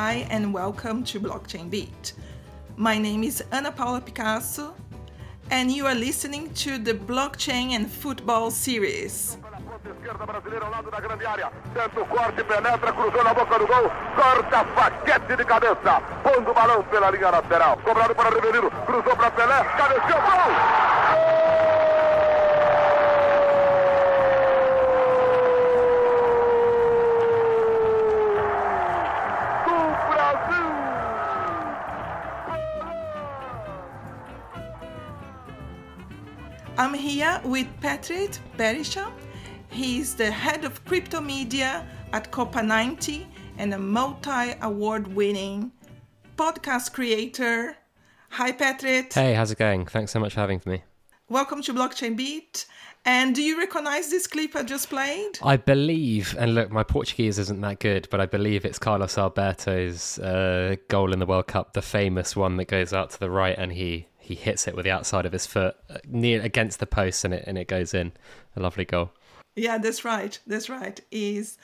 Hi and welcome to Blockchain Beat. My name is Ana Paula Picasso and you are listening to the Blockchain and Football series. Here with Patrick Berisha. He's the head of crypto media at Copa 90 and a multi award winning podcast creator. Hi, Patrick. Hey, how's it going? Thanks so much for having me. Welcome to Blockchain Beat. And do you recognize this clip I just played? I believe, and look, my Portuguese isn't that good, but I believe it's Carlos Alberto's uh, goal in the World Cup, the famous one that goes out to the right and he he hits it with the outside of his foot uh, near against the post and it and it goes in. A lovely goal. Yeah, that's right. That's right. Is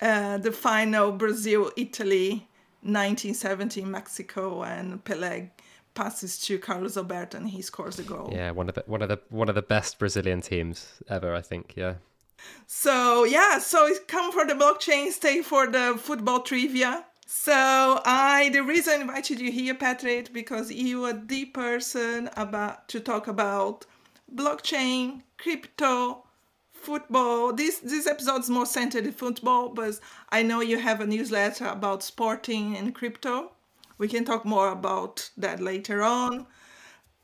uh, the final Brazil Italy 1970 Mexico and Pelé passes to Carlos Alberto and he scores the goal. Yeah, one of the one of the one of the best Brazilian teams ever, I think. Yeah. So yeah, so come for the blockchain, stay for the football trivia. So I the reason I invited you here, Patrick, because you are the person about to talk about blockchain, crypto, football. This this episode is more centered in football, but I know you have a newsletter about sporting and crypto. We can talk more about that later on.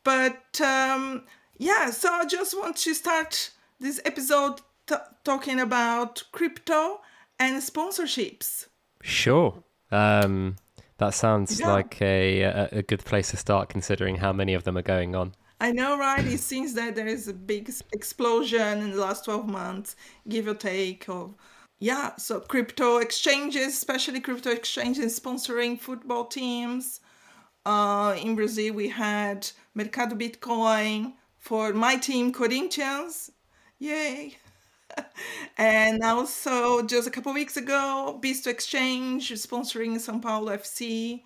But um, yeah, so I just want to start this episode t- talking about crypto and sponsorships. Sure. Um, that sounds Yeah. like a, a a good place to start, considering how many of them are going on. I know, right? It seems that there is a big explosion in the last 12 months, give or take, of yeah, so crypto exchanges, especially crypto exchanges sponsoring football teams. Uh, in Brazil, we had Mercado Bitcoin for my team, Corinthians. Yay! And also, just a couple weeks ago, Bitso Exchange sponsoring São Paulo FC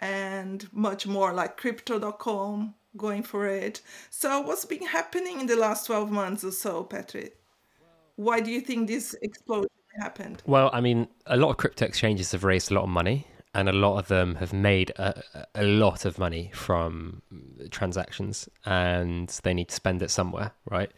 and much more like crypto.com going for it. So, what's been happening in the last 12 months or so, Patrick? Why do you think this explosion happened? Well, I mean, a lot of crypto exchanges have raised a lot of money, and a lot of them have made a, a lot of money from transactions, and they need to spend it somewhere, right?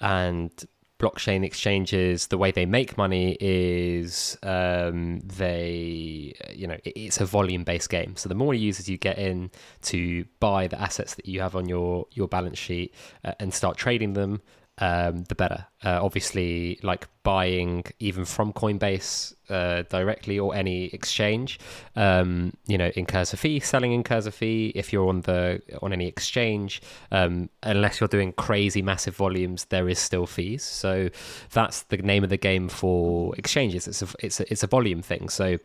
And blockchain exchanges, the way they make money is um, they, you know, it's a volume-based game. So the more users you get in to buy the assets that you have on your your balance sheet uh, and start trading them, um, the better. Uh, obviously, like buying even from Coinbase uh, directly or any exchange, um, you know, incurs a fee. Selling incurs a fee if you're on the on any exchange. Um, unless you're doing crazy massive volumes, there is still fees. So that's the name of the game for exchanges. It's a it's a, it's a volume thing. So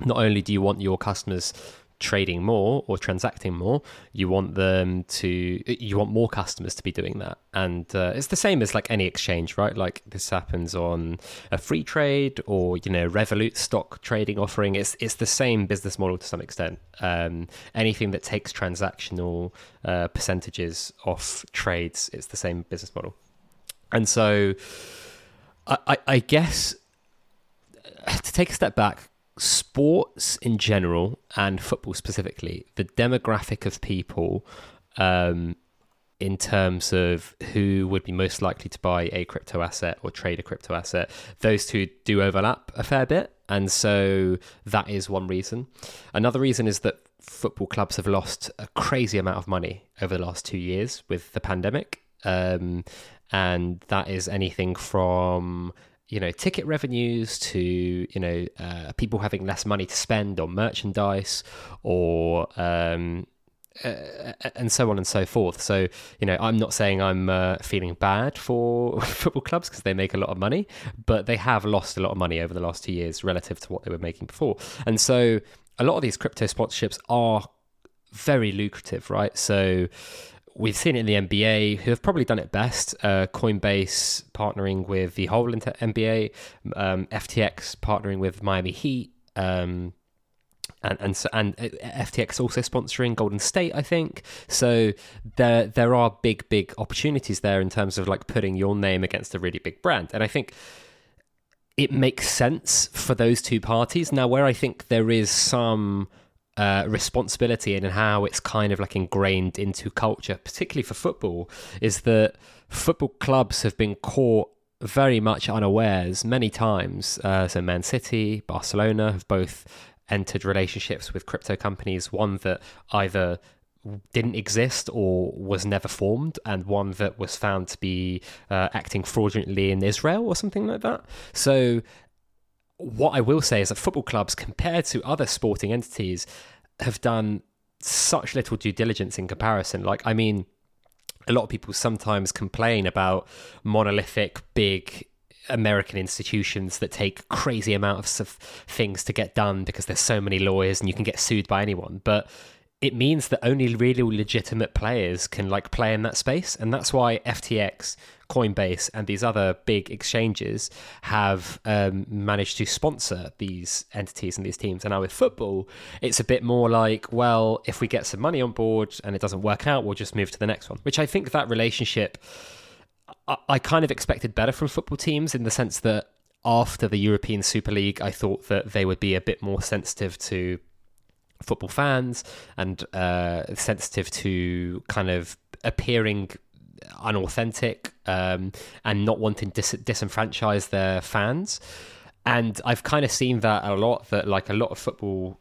not only do you want your customers trading more or transacting more you want them to you want more customers to be doing that. And uh, it's the same as like any exchange right? Like this happens on a Freetrade or you know revolut stock trading offering. It's it's the same business model to some extent. Um, anything that takes transactional uh, percentages off trades it's the same business model. And so I, I, I guess to take a step back, sports in general and football specifically, the demographic of people um, in terms of who would be most likely to buy a crypto asset or trade a crypto asset, those two do overlap a fair bit. And so that is one reason. Another reason is that football clubs have lost a crazy amount of money over the last two years with the pandemic. Um, and that is anything from you know ticket revenues to you know uh, people having less money to spend on merchandise or um, uh, and so on and so forth. So, you know, I'm not saying I'm uh, feeling bad for football clubs because they make a lot of money, but they have lost a lot of money over the last two years relative to what they were making before. And so, a lot of these crypto sponsorships are very lucrative, right? So, we've seen it in the NBA, who have probably done it best. Uh, Coinbase partnering with the whole NBA, um, FTX partnering with Miami Heat. Um, and and and uh, FTX also sponsoring Golden State, I think. So there there are big big opportunities there in terms of like putting your name against a really big brand, and I think it makes sense for those two parties. Now, where I think there is some uh, responsibility in how it's kind of like ingrained into culture, particularly for football, is that football clubs have been caught very much unawares many times. Uh, so, Man City, Barcelona have both entered relationships with crypto companies, one that either didn't exist or was never formed, and one that was found to be uh, acting fraudulently in Israel or something like that. So, what I will say is that football clubs, compared to other sporting entities, have done such little due diligence in comparison. Like, I mean, a lot of people sometimes complain about monolithic, big American institutions that take crazy amounts of things to get done because there's so many lawyers and you can get sued by anyone. But it means that only really legitimate players can like play in that space, and that's why FTX, Coinbase, and these other big exchanges have um, managed to sponsor these entities and these teams. And now with football, it's a bit more like, well, if we get some money on board and it doesn't work out, we'll just move to the next one. Which I think that relationship, I, I kind of expected better from football teams in the sense that after the European Super League, I thought that they would be a bit more sensitive to football fans and uh, sensitive to kind of appearing unauthentic um, and not wanting to dis- disenfranchise their fans. And I've kind of seen that a lot. That like a lot of football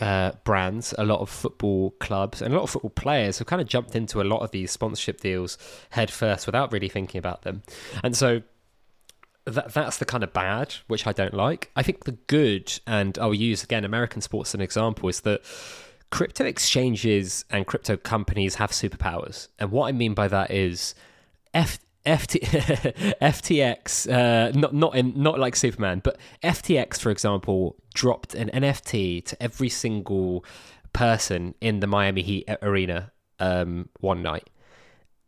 uh, brands, a lot of football clubs, and a lot of football players have kind of jumped into a lot of these sponsorship deals head first without really thinking about them. And so that that's the kind of bad which I don't like. I think the good, and I'll use again American sports as an example, is that crypto exchanges and crypto companies have superpowers. And what I mean by that is F. FT, FTX, uh, not not in not like Superman, but FTX, for example, dropped an NFT to every single person in the Miami Heat arena um, one night,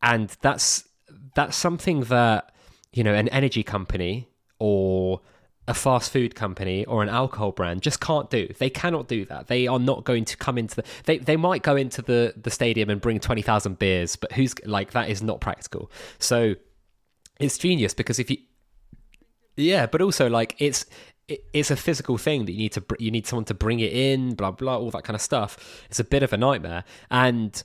and that's that's something that you know, an energy company or a fast food company or an alcohol brand just can't do. They cannot do that. They are not going to come into the they they might go into the the stadium and bring 20,000 beers, but who's like that is not practical. So it's genius because if you yeah, but also like it's it's a physical thing that you need to you need someone to bring it in, blah blah, all that kind of stuff. It's a bit of a nightmare and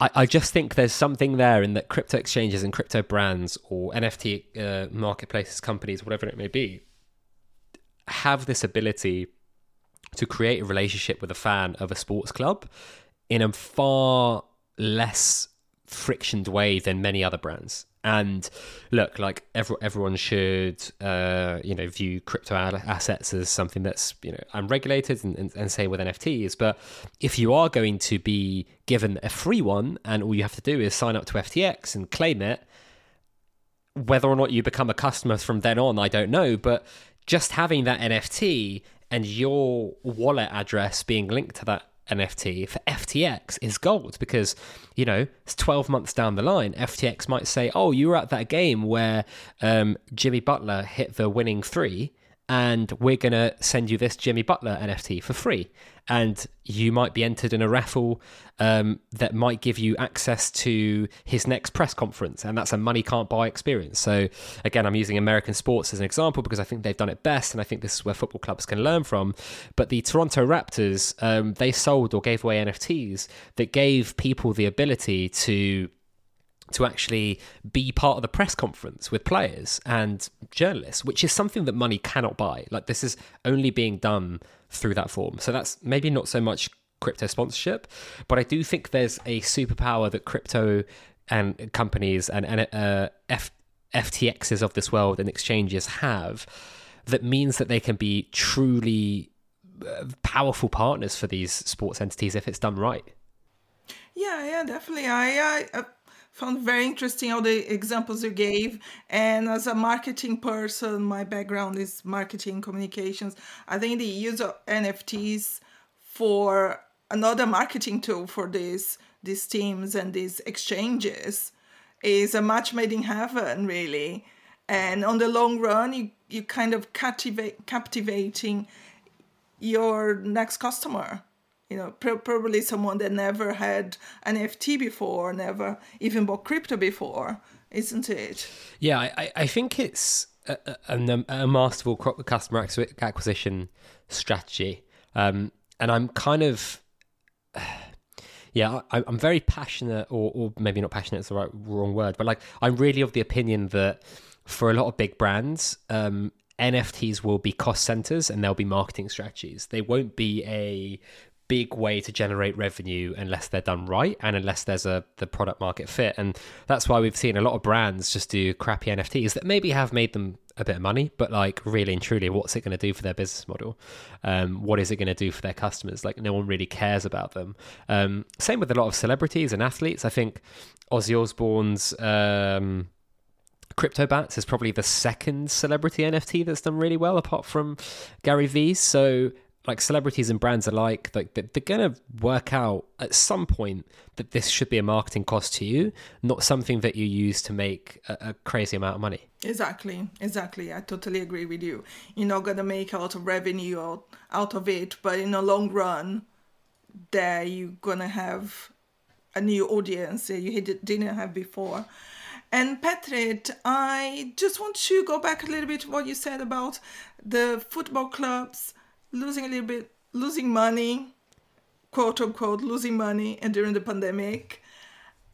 I, I just think there's something there in that crypto exchanges and crypto brands or NFT uh, marketplaces, companies, whatever it may be, have this ability to create a relationship with a fan of a sports club in a far less frictioned way than many other brands. And look, like every, everyone should, uh, you know, view crypto assets as something that's you know unregulated, and, and, and say with NFTs. But if you are going to be given a free one, and all you have to do is sign up to FTX and claim it, whether or not you become a customer from then on, I don't know. But just having that NFT and your wallet address being linked to that NFT for FTX is gold because, you know, it's 12 months down the line. FTX might say, oh, you were at that game where um, Jimmy Butler hit the winning three and we're going to send you this Jimmy Butler NFT for free. And you might be entered in a raffle um, that might give you access to his next press conference. And that's a money can't buy experience. So, again, I'm using American sports as an example because I think they've done it best. And I think this is where football clubs can learn from. But the Toronto Raptors, um, they sold or gave away NFTs that gave people the ability to to actually be part of the press conference with players and journalists, which is something that money cannot buy. Like this is only being done through that form. So that's maybe not so much crypto sponsorship, but I do think there's a superpower that crypto and companies and, and uh, F- FTXs of this world and exchanges have that means that they can be truly uh, powerful partners for these sports entities if it's done right. Yeah, yeah, definitely. I, I, found very interesting all the examples you gave. And as a marketing person my background is marketing communications. I think the use of nfts for another marketing tool for these these teams and these exchanges is a match made in heaven really. And on the long run you you kind of captivate captivating your next customer you know probably someone that never had an NFT before never even bought crypto before isn't it yeah i, I think it's a, a, a masterful customer acquisition strategy um, and i'm kind of yeah, I, am very passionate, or, or maybe not passionate is the right wrong word, but like I'm really of the opinion that for a lot of big brands, um, NFTs will be cost centers and they'll be marketing strategies. They won't be a big way to generate revenue unless they're done right and unless there's a the product market fit. And that's why we've seen a lot of brands just do crappy nfts that maybe have made them a bit of money but like really and truly what's it going to do for their business model? Um, what is it going to do for their customers? Like no one really cares about them. Um, same with a lot of celebrities and athletes. I think ozzy osbourne's um, CryptoBats is probably the second celebrity NFT that's done really well, apart from Gary Vee's. So like celebrities and brands alike, like they're going to work out at some point that this should be a marketing cost to you, not something that you use to make a, a crazy amount of money. Exactly, exactly. I totally agree with you. You're not going to make a lot of revenue out, out of it, but in the long run, there you're going to have a new audience that you didn't have before. And Patrick, I just want to go back a little bit to what you said about the football clubs losing a little bit, losing money, quote unquote, losing money, and during the pandemic.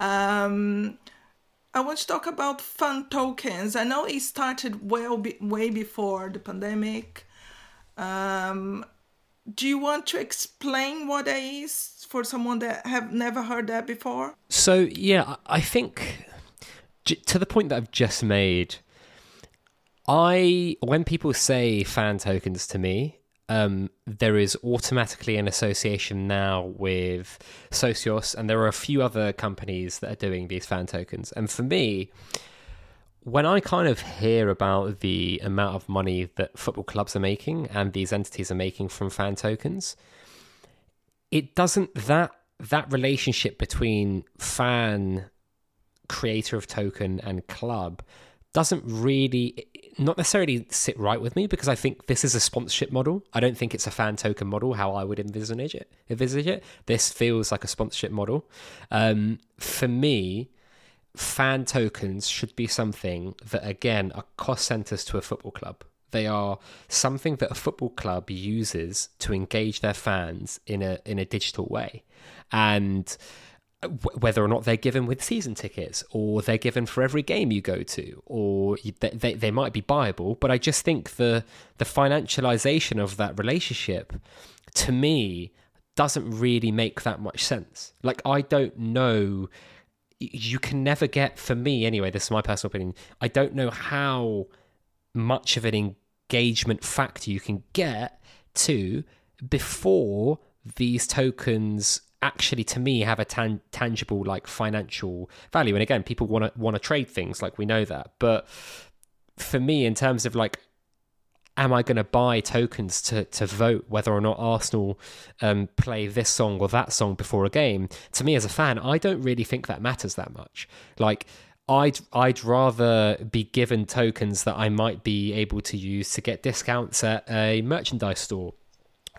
Um, I want to talk about fan tokens. I know it started well way before the pandemic. Um, do you want to explain what that is for someone that have never heard that before? So yeah, I think to the point that I've just made. I when people say fan tokens to me, um, there is automatically an association now with Socios, and there are a few other companies that are doing these fan tokens. And for me, when I kind of hear about the amount of money that football clubs are making and these entities are making from fan tokens, it doesn't that that relationship between fan creator of token and club doesn't really not necessarily sit right with me because I think this is a sponsorship model. I don't think it's a fan token model how I would envisage it. Envisage it. This feels like a sponsorship model. Um, for me, fan tokens should be something that again are cost centers to a football club. They are something that a football club uses to engage their fans in a in a digital way, and whether or not they're given with season tickets or they're given for every game you go to or they, they, might be buyable but i just think the the financialization of that relationship to me doesn't really make that much sense. Like i don't know you can never get for me anyway this is my personal opinion i don't know how much of an engagement factor you can get to before these tokens actually to me have a tan- tangible like financial value. And again people want to want to trade things like we know that. But for me in terms of like am i going to buy tokens to to vote whether or not arsenal um, play this song or that song before a game? To me as a fan i don't really think that matters that much. Like I'd I'd rather be given tokens that I might be able to use to get discounts at a merchandise store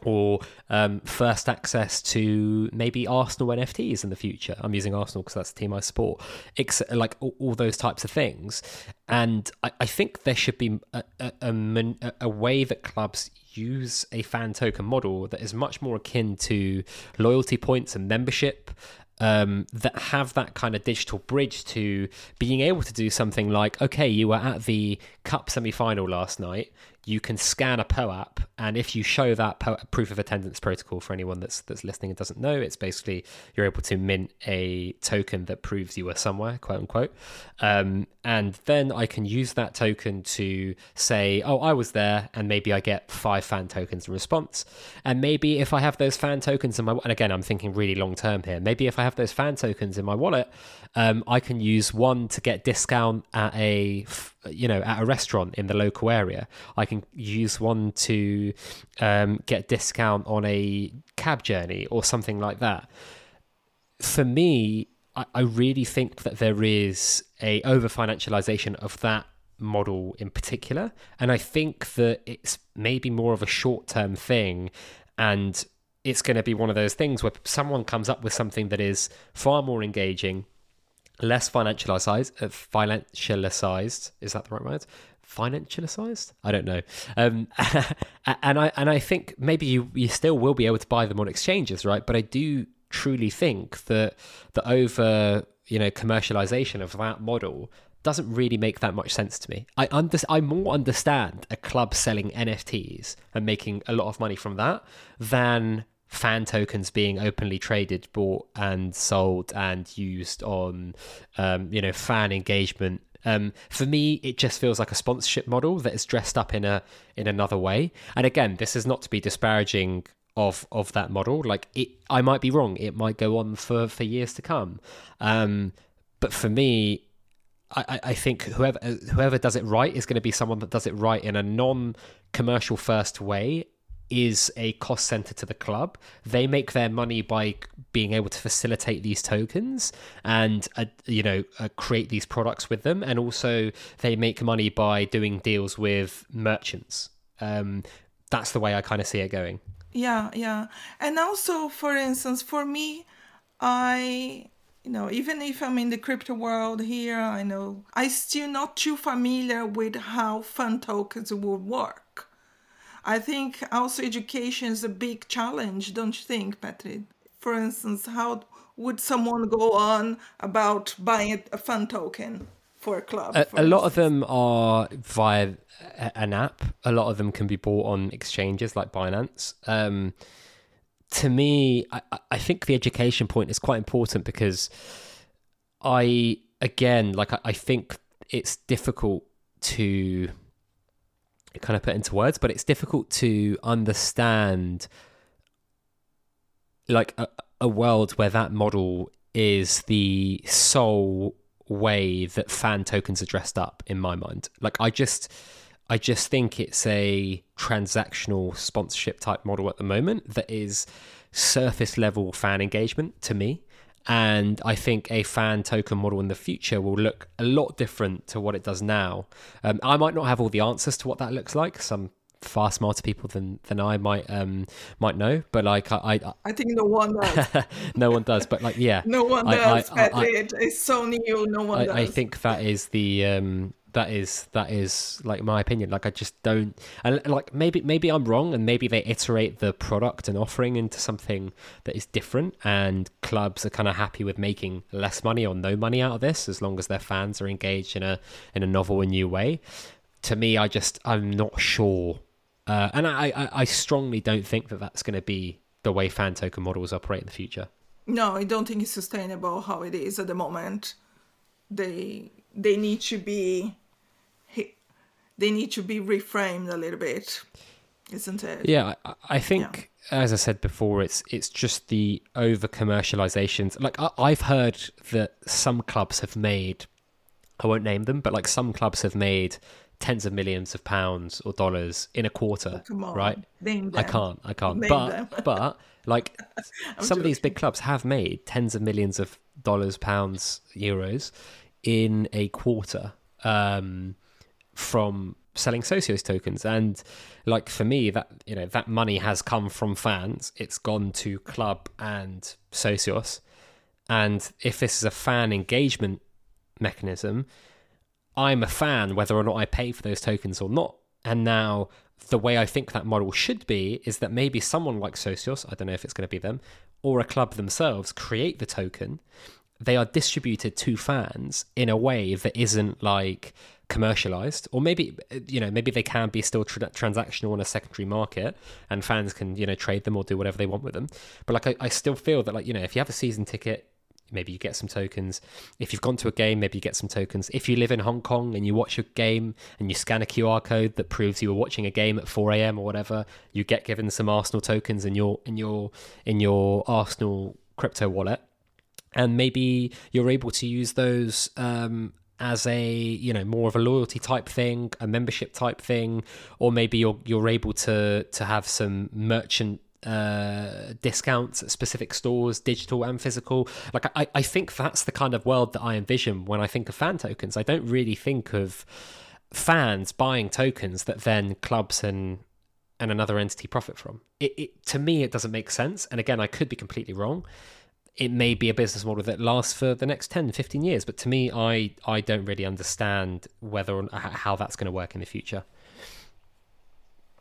or um, first access to maybe Arsenal NFTs in the future. I'm using Arsenal because that's the team I support. It's like all, all those types of things, and I, I think there should be a, a, a, a, way that clubs use a fan token model that is much more akin to loyalty points and membership. Um, that have that kind of digital bridge to being able to do something like, okay, you were at the cup semi final last night you can scan a POAP, and if you show that proof of attendance protocol for anyone that's that's listening and doesn't know, it's basically you're able to mint a token that proves you were somewhere, quote unquote, um, and then I can use that token to say, oh, I was there, and maybe I get five fan tokens in response, and maybe if I have those fan tokens in my, and again, I'm thinking really long term here, maybe if I have those fan tokens in my wallet, um, I can use one to get discount at a you know at a restaurant in the local area. I can use one to um, get discount on a cab journey or something like that for me I, I really think that there is a over financialization of that model in particular. And I think that it's maybe more of a short term thing. And it's going to be one of those things where someone comes up with something that is far more engaging, less financialized, uh, financialized. Is that the right word? Financialized? I don't know. Um, and I and I think maybe you you still will be able to buy them on exchanges, right? But I do truly think that the over you know commercialization of that model doesn't really make that much sense to me. I under, I more understand a club selling NFTs and making a lot of money from that than fan tokens being openly traded, bought and sold and used on, um, you know, fan engagement. Um, for me, it just feels like a sponsorship model that is dressed up in a in another way. And again, this is not to be disparaging of of that model. Like it, I might be wrong. It might go on for for years to come. Um, but for me, I, I think whoever whoever does it right is going to be someone that does it right in a non commercial first way is a cost center to the club. They make their money by being able to facilitate these tokens and uh, you know uh, create these products with them, and also they make money by doing deals with merchants. Um, that's the way I kind of see it going. Yeah, yeah, and also, for instance, for me, I you know even if i'm in the crypto world here i know i still not too familiar with how fan tokens would work I think also education is a big challenge, don't you think, Patrick? For instance, how would someone go on about buying a fan token for a club? A, a lot of them are via an app. A lot of them can be bought on exchanges like Binance. Um, to me, I, I think the education point is quite important because I, again, like I, I think it's difficult to kind of put into words, but it's difficult to understand like a, a world where that model is the sole way that fan tokens are dressed up in my mind. Like I just I just think it's a transactional sponsorship type model at the moment that is surface level fan engagement to me. And I think a fan token model in the future will look a lot different to what it does now. Um, I might not have all the answers to what that looks like. Some far smarter people than than I might um might know, but like I I, I think no one does. no one does, but like yeah, no one does. I, I, it's so new. No one does. I think that is the um that is that is like my opinion. Like i just don't and like maybe maybe i'm wrong and maybe they iterate the product and offering into something that is different and clubs are kind of happy with making less money or no money out of this as long as their fans are engaged in a in a novel and new way. To me i just i'm not sure. Uh, and I, I i strongly don't think that that's going to be the way fan token models operate in the future. No i don't think it's sustainable how it is at the moment. They they need to be they need to be reframed a little bit, isn't it? Yeah, I, I think yeah. as I said before, it's it's just the over commercializations. Like I, I've heard that some clubs have made, I won't name them, but like some clubs have made tens of millions of pounds or dollars in a quarter. Oh, on, right? I can't. I can't. Name but but like some joking. of these big clubs have made tens of millions of dollars, pounds, euros in a quarter. Um, from selling Socios tokens. And like for me, that you know that money has come from fans. It's gone to club and Socios. And if this is a fan engagement mechanism, I'm a fan whether or not I pay for those tokens or not. And now the way I think that model should be is that maybe someone like Socios, I don't know if it's going to be them, or a club themselves create the token. They are distributed to fans in a way that isn't like commercialized or maybe you know maybe they can be still tra- transactional in a secondary market and fans can you know trade them or do whatever they want with them. But like I, I still feel that like you know if you have a season ticket maybe you get some tokens. If you've gone to a game maybe you get some tokens. If you live in hong kong and you watch a game and you scan a qr code that proves you were watching a game at 4am or whatever you get given some arsenal tokens in your in your in your arsenal crypto wallet. And maybe you're able to use those um, as a you know more of a loyalty type thing, a membership type thing, or maybe you're you're able to to have some merchant uh, discounts at specific stores, digital and physical. Like I, I think that's the kind of world that I envision when I think of fan tokens. I don't really think of fans buying tokens that then clubs and and another entity profit from. It, it to me it doesn't make sense. And again, I could be completely wrong. It may be a business model that lasts for the next 10, 15 years, but to me, I I don't really understand whether or how that's going to work in the future.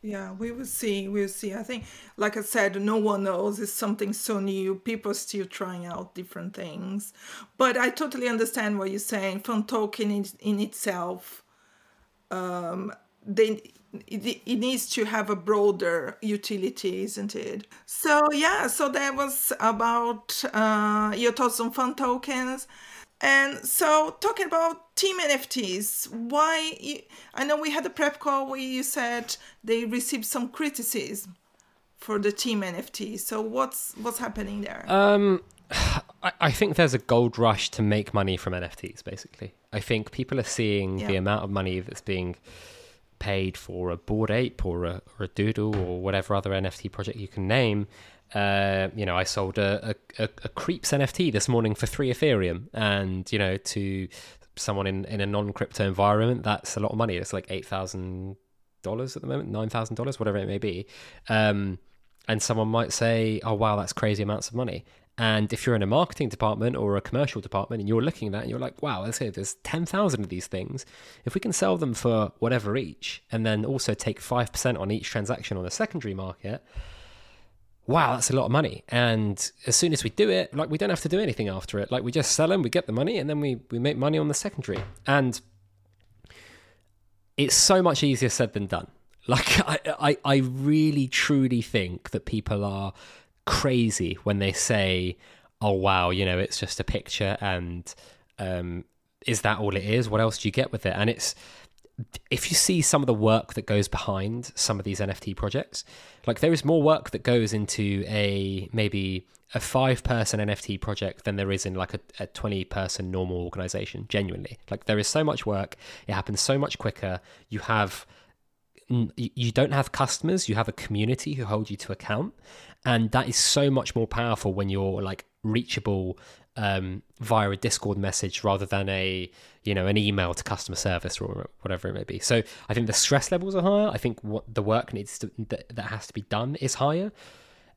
Yeah, we will see. We'll see. I think, like I said, no one knows. It's something so new. People are still trying out different things. But I totally understand what you're saying. From token in, in itself, um, they it, it needs to have a broader utility, isn't it? So yeah, so that was about uh, your thoughts on fan tokens. And so, talking about team NFTs, why? You, I know we had a prep call where you said they received some criticism for the team NFT. So, what's what's happening there? Um, I, I think there's a gold rush to make money from NFTs. Basically, I think people are seeing yeah. the amount of money that's being paid for a Bored Ape or a, or a doodle or whatever other NFT project you can name. Uh, you know, I sold a, a, a, Creepz NFT this morning for three Ethereum, and you know, to someone in, in a non-crypto environment, that's a lot of money. It's like eight thousand dollars at the moment, nine thousand dollars, whatever it may be. Um, and someone might say, "Oh, wow, that's crazy amounts of money." And if you're in a marketing department or a commercial department and you're looking at that and you're like, wow, let's say there's 10,000 of these things. If we can sell them for whatever each and then also take 5% on each transaction on the secondary market, wow, that's a lot of money. And as soon as we do it, like we don't have to do anything after it. Like we just sell them, we get the money, and then we, we make money on the secondary. And it's so much easier said than done. Like I, I, I really truly think that people are crazy when they say, "Oh wow, you know, it's just a picture," and um, is that all it is? What else do you get with it? And it's if you see some of the work that goes behind some of these NFT projects, like there is more work that goes into a maybe a five person NFT project than there is in like a, a 20 person normal organization, genuinely. Like there is so much work, it happens so much quicker. You have you don't have customers you have a community who hold you to account and that is so much more powerful when you're like reachable um, via a discord message rather than a you know an email to customer service or whatever it may be. So i think the stress levels are higher. I think what the work needs to that, that has to be done is higher.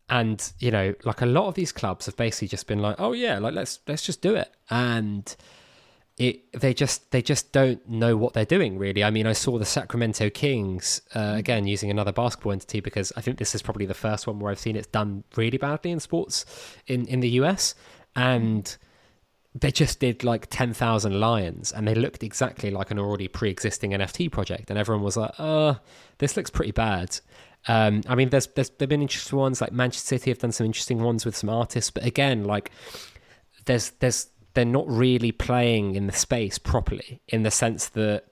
And you know like a lot of these clubs have basically just been like oh yeah like let's let's just do it. And it they just they just don't know what they're doing really. I mean, I saw the Sacramento Kings uh, mm. again using another basketball entity because I think this is probably the first one where I've seen it's done really badly in sports in in the US, and they just did like ten thousand lions, and they looked exactly like an already pre-existing NFT project, and everyone was like, "Uh, this looks pretty bad." Um, I mean, there's there's there've been interesting ones like Manchester City have done some interesting ones with some artists, but again, like there's there's they're not really playing in the space properly in the sense that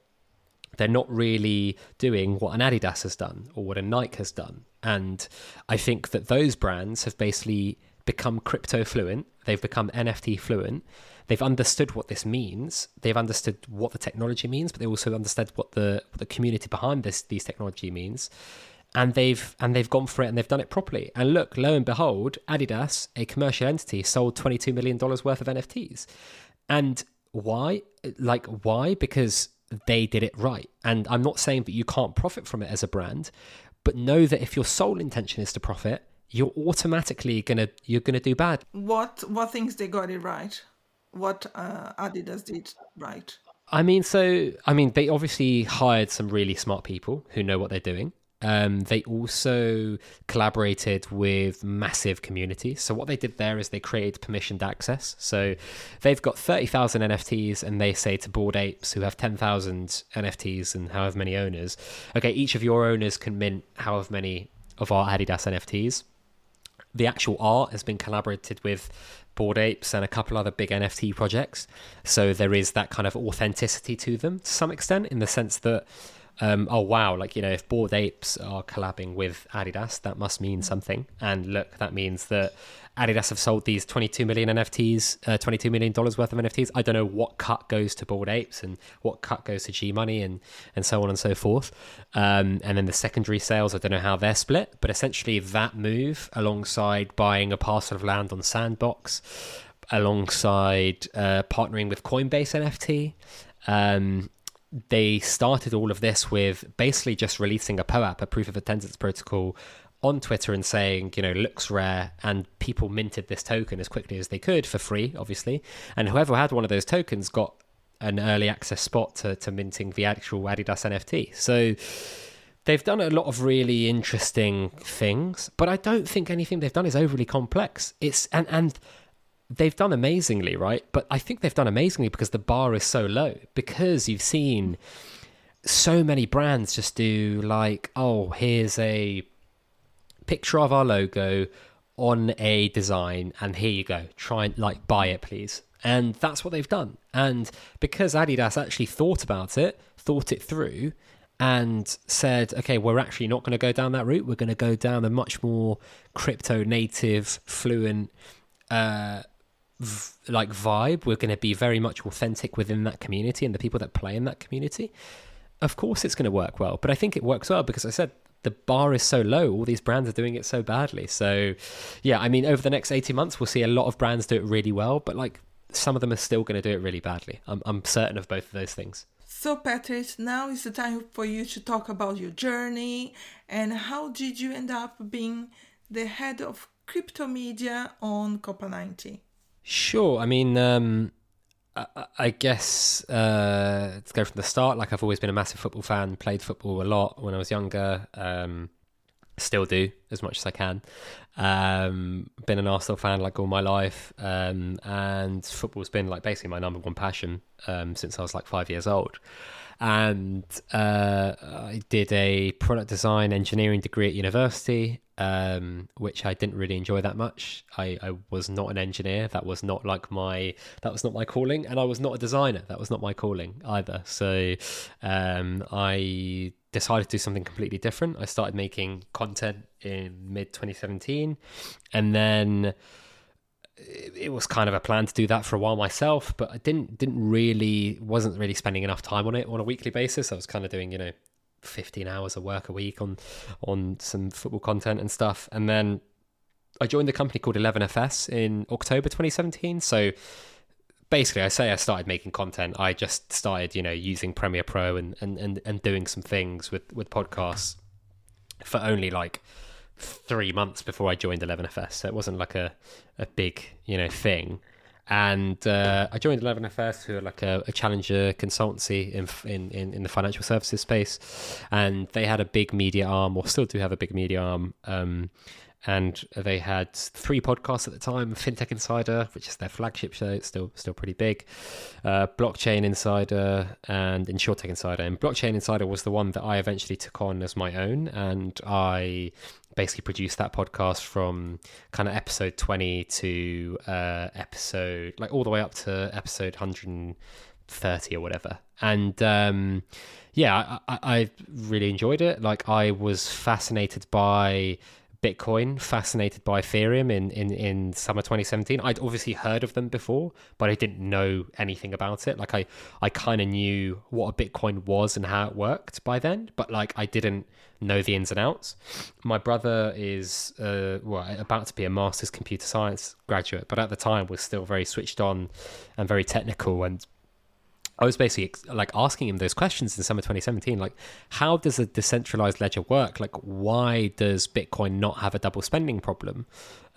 they're not really doing what an Adidas has done or what a Nike has done. And I think that those brands have basically become crypto fluent, they've become NFT fluent. They've understood what this means. They've understood what the technology means, but they also understood what the what the community behind this these technology means and they've and they've gone for it and they've done it properly. And look, lo and behold, Adidas, a commercial entity, sold twenty two million dollars worth of NFTs. And why? Like why? Because they did it right. And I'm not saying that you can't profit from it as a brand, but know that if your sole intention is to profit, you're automatically gonna you're gonna do bad. What what things they got it right? What uh, Adidas did right? I mean, so I mean, they obviously hired some really smart people who know what they're doing. Um, they also collaborated with massive communities. So what they did there is they created permissioned access. So they've got 30,000 NFTs and they say to Bored Apes who have 10,000 NFTs and however many owners, okay, each of your owners can mint however many of our Adidas NFTs. The actual art has been collaborated with Bored Apes and a couple other big NFT projects. So there is that kind of authenticity to them to some extent in the sense that um, oh wow, like you know, if Bored Apes are collabing with Adidas, that must mean something. And look, that means that Adidas have sold these 22 million NFTs, uh, 22 million dollars worth of NFTs. I don't know what cut goes to Bored Apes and what cut goes to G Money and and so on and so forth. Um, and then the secondary sales, I don't know how they're split, but essentially that move, alongside buying a parcel of land on Sandbox, alongside uh, partnering with Coinbase NFT. Um, they started all of this with basically just releasing a POAP, a proof of attendance protocol, on Twitter and saying, you know, looks rare, and people minted this token as quickly as they could for free, obviously. And whoever had one of those tokens got an early access spot to, to minting the actual Adidas NFT. So they've done a lot of really interesting things, but I don't think anything they've done is overly complex. It's and and they've done amazingly, right? But I think they've done amazingly because the bar is so low. Because you've seen so many brands just do like, oh, here's a picture of our logo on a design and here you go try and like buy it please and that's what they've done and because adidas actually thought about it thought it through and said okay we're actually not going to go down that route we're going to go down a much more crypto native fluent uh like vibe we're going to be very much authentic within that community and the people that play in that community of course it's going to work well but i think it works well because i said the bar is so low. All these brands are doing it so badly. So, yeah, I mean, over the next 18 months, we'll see a lot of brands do it really well, but like some of them are still going to do it really badly. I'm, I'm certain of both of those things. So, Patrick, now is the time for you to talk about your journey and how did you end up being the head of crypto media on Copa 90? Sure. I mean, um, I guess uh, to go from the start, like I've always been a massive football fan, played football a lot when I was younger, um, still do as much as I can. Um, been an Arsenal fan like all my life, um, and football's been like basically my number one passion um, since I was like five years old. And uh, I did a product design engineering degree at university, um, which I didn't really enjoy that much. I, I was not an engineer. That was not like my that was not my calling, and I was not a designer. That was not my calling either. So um, I decided to do something completely different. I started making content in mid 2017, and then it was kind of a plan to do that for a while myself, but I didn't didn't really wasn't really spending enough time on it on a weekly basis. I was kind of doing you know 15 hours of work a week on on some football content and stuff. And then I joined a company called 11FS in October 2017. So basically, I say I started making content. I just started, you know, using Premiere Pro and and and, and doing some things with with podcasts for only like three months before I joined 11FS. So it wasn't like a a big you know thing and uh, I joined 11FS, who are like a, a challenger consultancy in, in, in the financial services space, and they had a big media arm, or still do have a big media arm. Um, and they had three podcasts at the time: FinTech Insider, which is their flagship show, it's still still pretty big, uh, Blockchain Insider, and InsureTech Insider. And Blockchain Insider was the one that I eventually took on as my own, and I basically produced that podcast from kind of episode 20 to uh, episode like all the way up to episode 130 or whatever and um, yeah I, I, really enjoyed it like i was fascinated by Bitcoin, fascinated by Ethereum in, in, in summer 2017. I'd obviously heard of them before, but I didn't know anything about it. Like I, I kind of knew what a Bitcoin was and how it worked by then, but like I didn't know the ins and outs. My brother is uh, well about to be a master's computer science graduate, but at the time was still very switched on and very technical and I was basically like asking him those questions in summer 2017, like how does a decentralized ledger work? Like why does Bitcoin not have a double spending problem?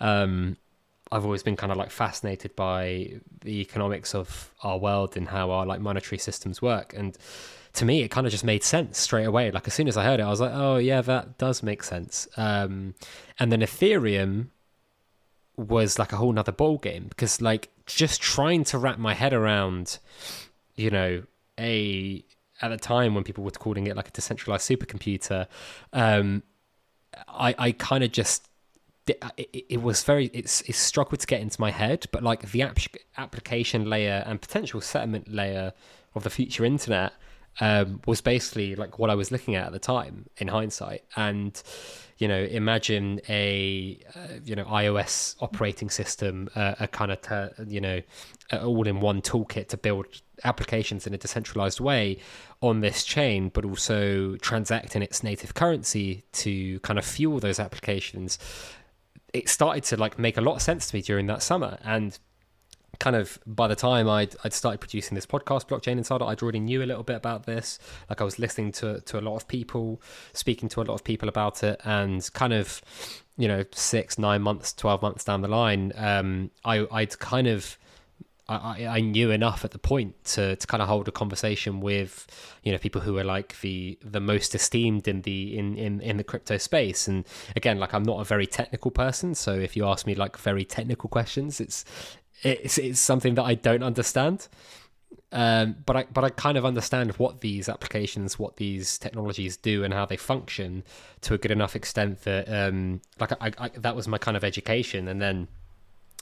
Um, I've always been kind of like fascinated by the economics of our world and how our like monetary systems work. And to me, it kind of just made sense straight away. Like as soon as I heard it, I was like, oh yeah, that does make sense. Um, and then Ethereum was like a whole nother ball game because like just trying to wrap my head around you know, a at the time when people were calling it like a decentralized supercomputer, um, I I kind of just it, it, was very it's it struggled to get into my head, but like the app, application layer and potential settlement layer of the future internet um, was basically like what I was looking at at the time in hindsight. And you know, imagine a uh, you know iOS operating system, uh, a kind of ter- you know all-in-one toolkit to build applications in a decentralized way on this chain, but also transact in its native currency to kind of fuel those applications. It started to like make a lot of sense to me during that summer and kind of by the time I'd, I'd started producing this podcast, Blockchain Insider, I'd already knew a little bit about this. Like I was listening to to a lot of people, speaking to a lot of people about it, and kind of, you know, six, nine months, twelve months down the line, um, I I'd kind of. I, I knew enough at the point to, to kind of hold a conversation with you know people who are like the the most esteemed in the in, in in the crypto space and again like I'm not a very technical person so if you ask me like very technical questions it's it's it's something that I don't understand. Um, but I but I kind of understand what these applications, what these technologies do, and how they function to a good enough extent that um, like I, I, that was my kind of education, and then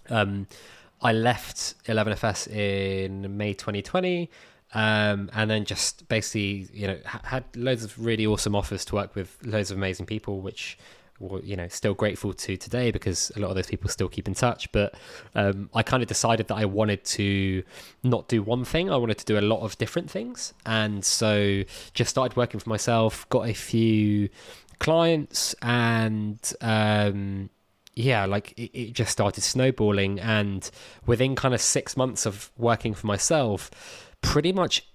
um, I left 11FS in May 2020. Um, and then just basically, you know, had loads of really awesome offers to work with loads of amazing people, which you know still grateful to today because a lot of those people still keep in touch but um, i kind of decided that i wanted to not do one thing i wanted to do a lot of different things and so just started working for myself got a few clients and um, yeah like it, it just started snowballing and within kind of six months of working for myself pretty much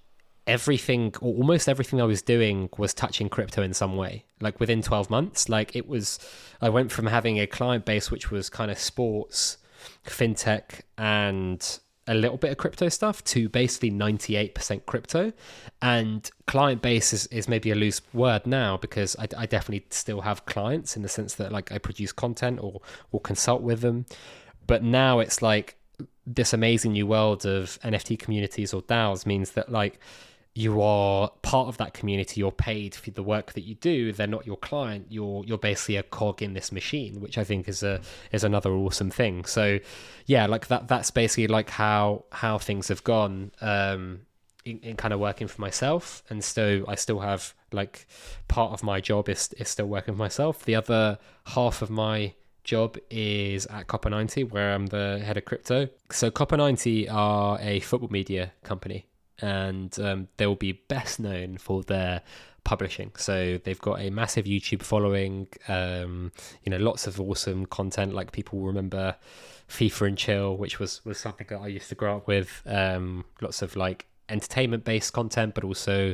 everything or almost everything I was doing was touching crypto in some way. Like within 12 months, like it was, I went from having a client base which was kind of sports, fintech, and a little bit of crypto stuff to basically 98% crypto. And client base is, is maybe a loose word now because I, I definitely still have clients in the sense that like I produce content or, or consult with them. But now it's like this amazing new world of NFT communities or DAOs means that like you are part of that community you're paid for the work that you do they're not your client you're you're basically a cog in this machine which i think is a is another awesome thing. So yeah like that that's basically like how how things have gone um in, in kind of working for myself. And so i still have like part of my job is is still working for myself. The other half of my job is at COPA90 where i'm the head of crypto. So COPA90 are a football media company and um, they will be best known for their publishing. So they've got a massive YouTube following. Um, you know, lots of awesome content. Like people remember FIFA and Chill, which was was something that I used to grow up with. Um, lots of like entertainment based content, but also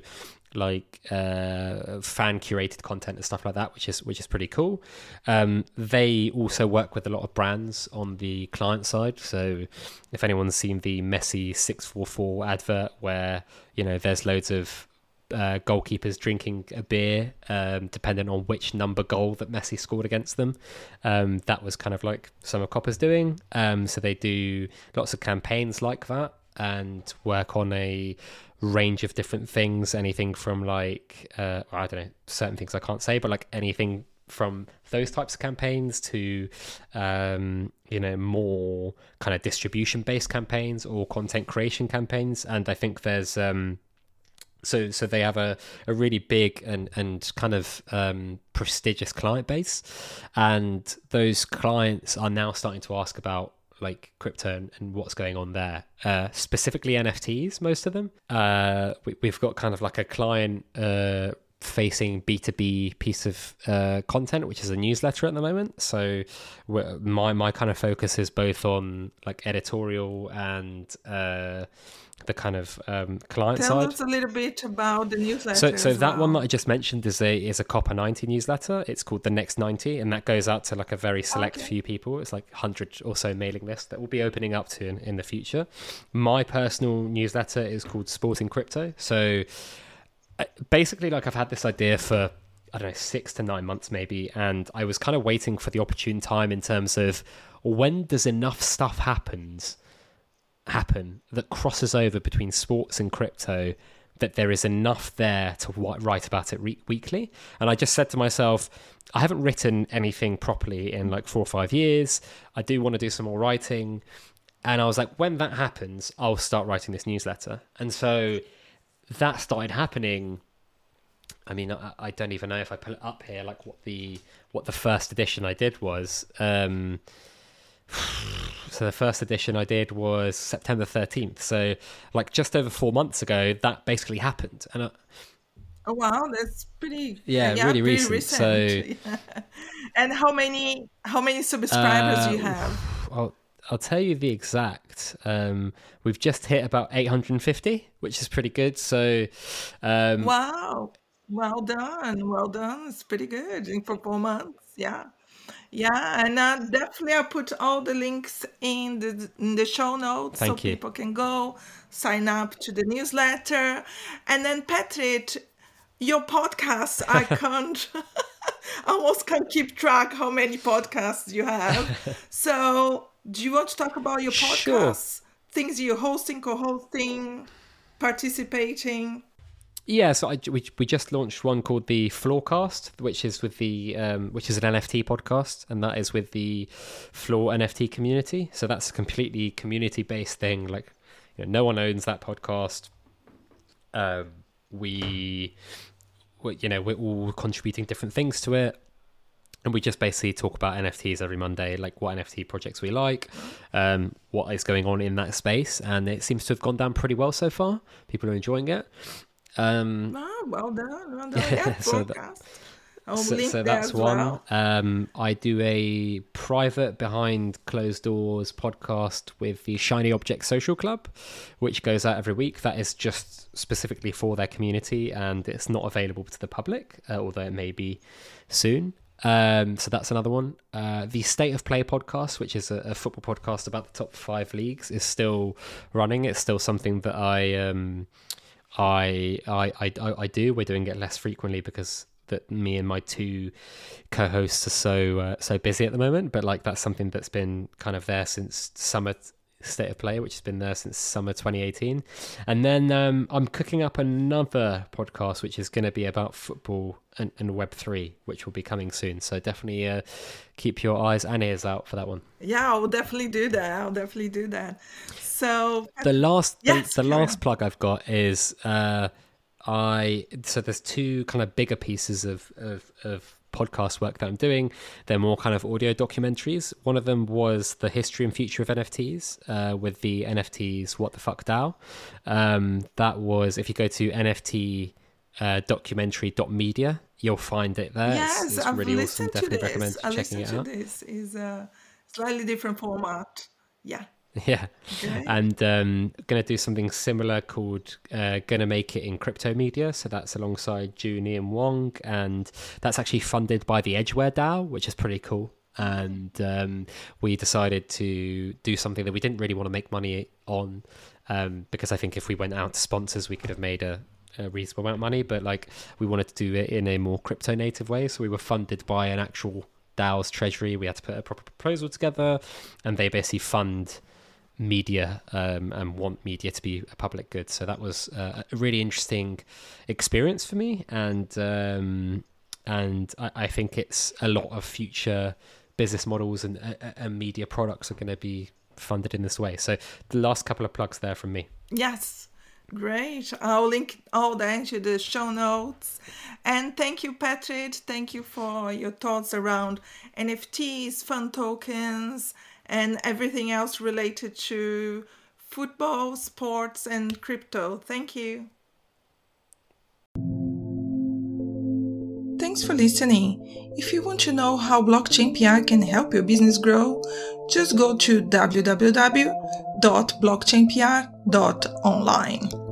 like uh, fan curated content and stuff like that, which is which is pretty cool. Um, they also work with a lot of brands on the client side. So if anyone's seen the Messi six four four advert, where you know there's loads of uh, goalkeepers drinking a beer, um, depending on which number goal that Messi scored against them. Um, that was kind of like of COPA's doing. Um, so they do lots of campaigns like that and work on a range of different things. Anything from like uh, i don't know certain things i can't say but like anything from those types of campaigns to um, you know more kind of distribution based campaigns or content creation campaigns. And i think there's um, so so they have a, a really big and and kind of um, prestigious client base. And those clients are now starting to ask about like crypto and, and what's going on there. Uh, specifically NFTs, most of them. Uh, we, have got kind of like a client uh, facing B2B piece of uh, content, which is a newsletter at the moment. So my my kind of focus is both on like editorial and uh, the kind of um, client Tell side. us a little bit about the newsletter. So, so that well. one that I just mentioned is a is a COPA ninety newsletter. It's called the Next ninety, and that goes out to like a very select okay. few people. It's like hundred or so mailing list that we'll be opening up to in, in the future. My personal newsletter is called Sporting Crypto. So, uh, basically, like I've had this idea for I don't know six to nine months maybe, and I was kind of waiting for the opportune time in terms of when does enough stuff happens happen that crosses over between sports and crypto that there is enough there to write about it re- weekly. And I just said to myself, I haven't written anything properly in like four or five years. I do want to do some more writing. And I was like, when that happens, I'll start writing this newsletter. And so that started happening. I mean, I, I don't even know if I put it up here, like what the what the first edition I did was. Um, so the first edition I did was September 13th. So like just over four months ago, that basically happened. And I, oh wow, that's pretty yeah, yeah really recent. recent. So yeah. and how many how many subscribers uh, do you have? Well, I'll tell you the exact. Um, we've just hit about 850, which is pretty good. So, um, wow, well done, well done. It's pretty good in for four months. Yeah, yeah, and uh, definitely I'll put all the links in the in the show notes Thank so you. people can go sign up to the newsletter. And then Patrick, your podcast, I can't almost can't keep track how many podcasts you have. so do you want to talk about your Sure. podcasts? Things you're hosting, co-hosting, participating? Yeah, so I, we, we just launched one called the Floorcast, which is with the um, which is an NFT podcast, and that is with the Floor NFT community. So that's a completely community based thing. Like, you know, no one owns that podcast. Um, we, we, you know, we're all contributing different things to it, and we just basically talk about NFTs every Monday, like what NFT projects we like, um, what is going on in that space, and it seems to have gone down pretty well so far. People are enjoying it. Um, Ah, well done, well done. Yeah, So that- so, so that's one. well. Um, I do a private behind closed doors podcast with the Shiny Object Social Club, which goes out every week. That is just specifically for their community and it's not available to the public, uh, although it may be soon. Um, so that's another one. Uh, the State of Play podcast, which is a, a football podcast about the top five leagues, is still running. It's still something that I um, I, I I I do. We're doing it less frequently because that me and my two co-hosts are so uh, so busy at the moment. But like that's something that's been kind of there since summer state of play, which has been there since summer 2018. And then um, I'm cooking up another podcast, which is going to be about football and, and Web three, which will be coming soon. So definitely uh, keep your eyes and ears out for that one. Yeah, I'll definitely do that. I'll definitely do that. So the last the, Yes, the carry last on. plug I've got is uh I so there's two kind of bigger pieces of of of podcast work that I'm doing. They're more kind of audio documentaries. One of them was the history and future of NFTs uh, with the NFTs What the Fuck DAO. Um, that was if you go to NFT uh, documentary.media, you'll find it there. It's- yes, it's, I've really awesome. listened to Definitely this. recommend I checking it out. this. Is a slightly different format. Yeah. Yeah, Okay. and um, going to do something similar called uh, "Gonna Make It in Crypto Media." So that's alongside Junie and Wong, and that's actually funded by the Edgeware DAO, which is pretty cool. And um, we decided to do something that we didn't really want to make money on, um, because I think if we went out to sponsors, we could have made a, a reasonable amount of money. But like, we wanted to do it in a more crypto native way, so we were funded by an actual DAO's treasury. We had to put a proper proposal together, and they basically fund media um, and want media to be a public good. So that was uh, a really interesting experience for me, and um, and I, I think it's a lot of future business models and, uh, and media products are going to be funded in this way. So the last couple of plugs there from me. Yes. Great. I'll link all that into the show notes. And thank you, Patrick. Thank you for your thoughts around NFTs, fan tokens, and everything else related to football, sports, and crypto. Thank you. Thanks for listening. If you want to know how Blockchain PR can help your business grow, just go to www.blockchainpr.online.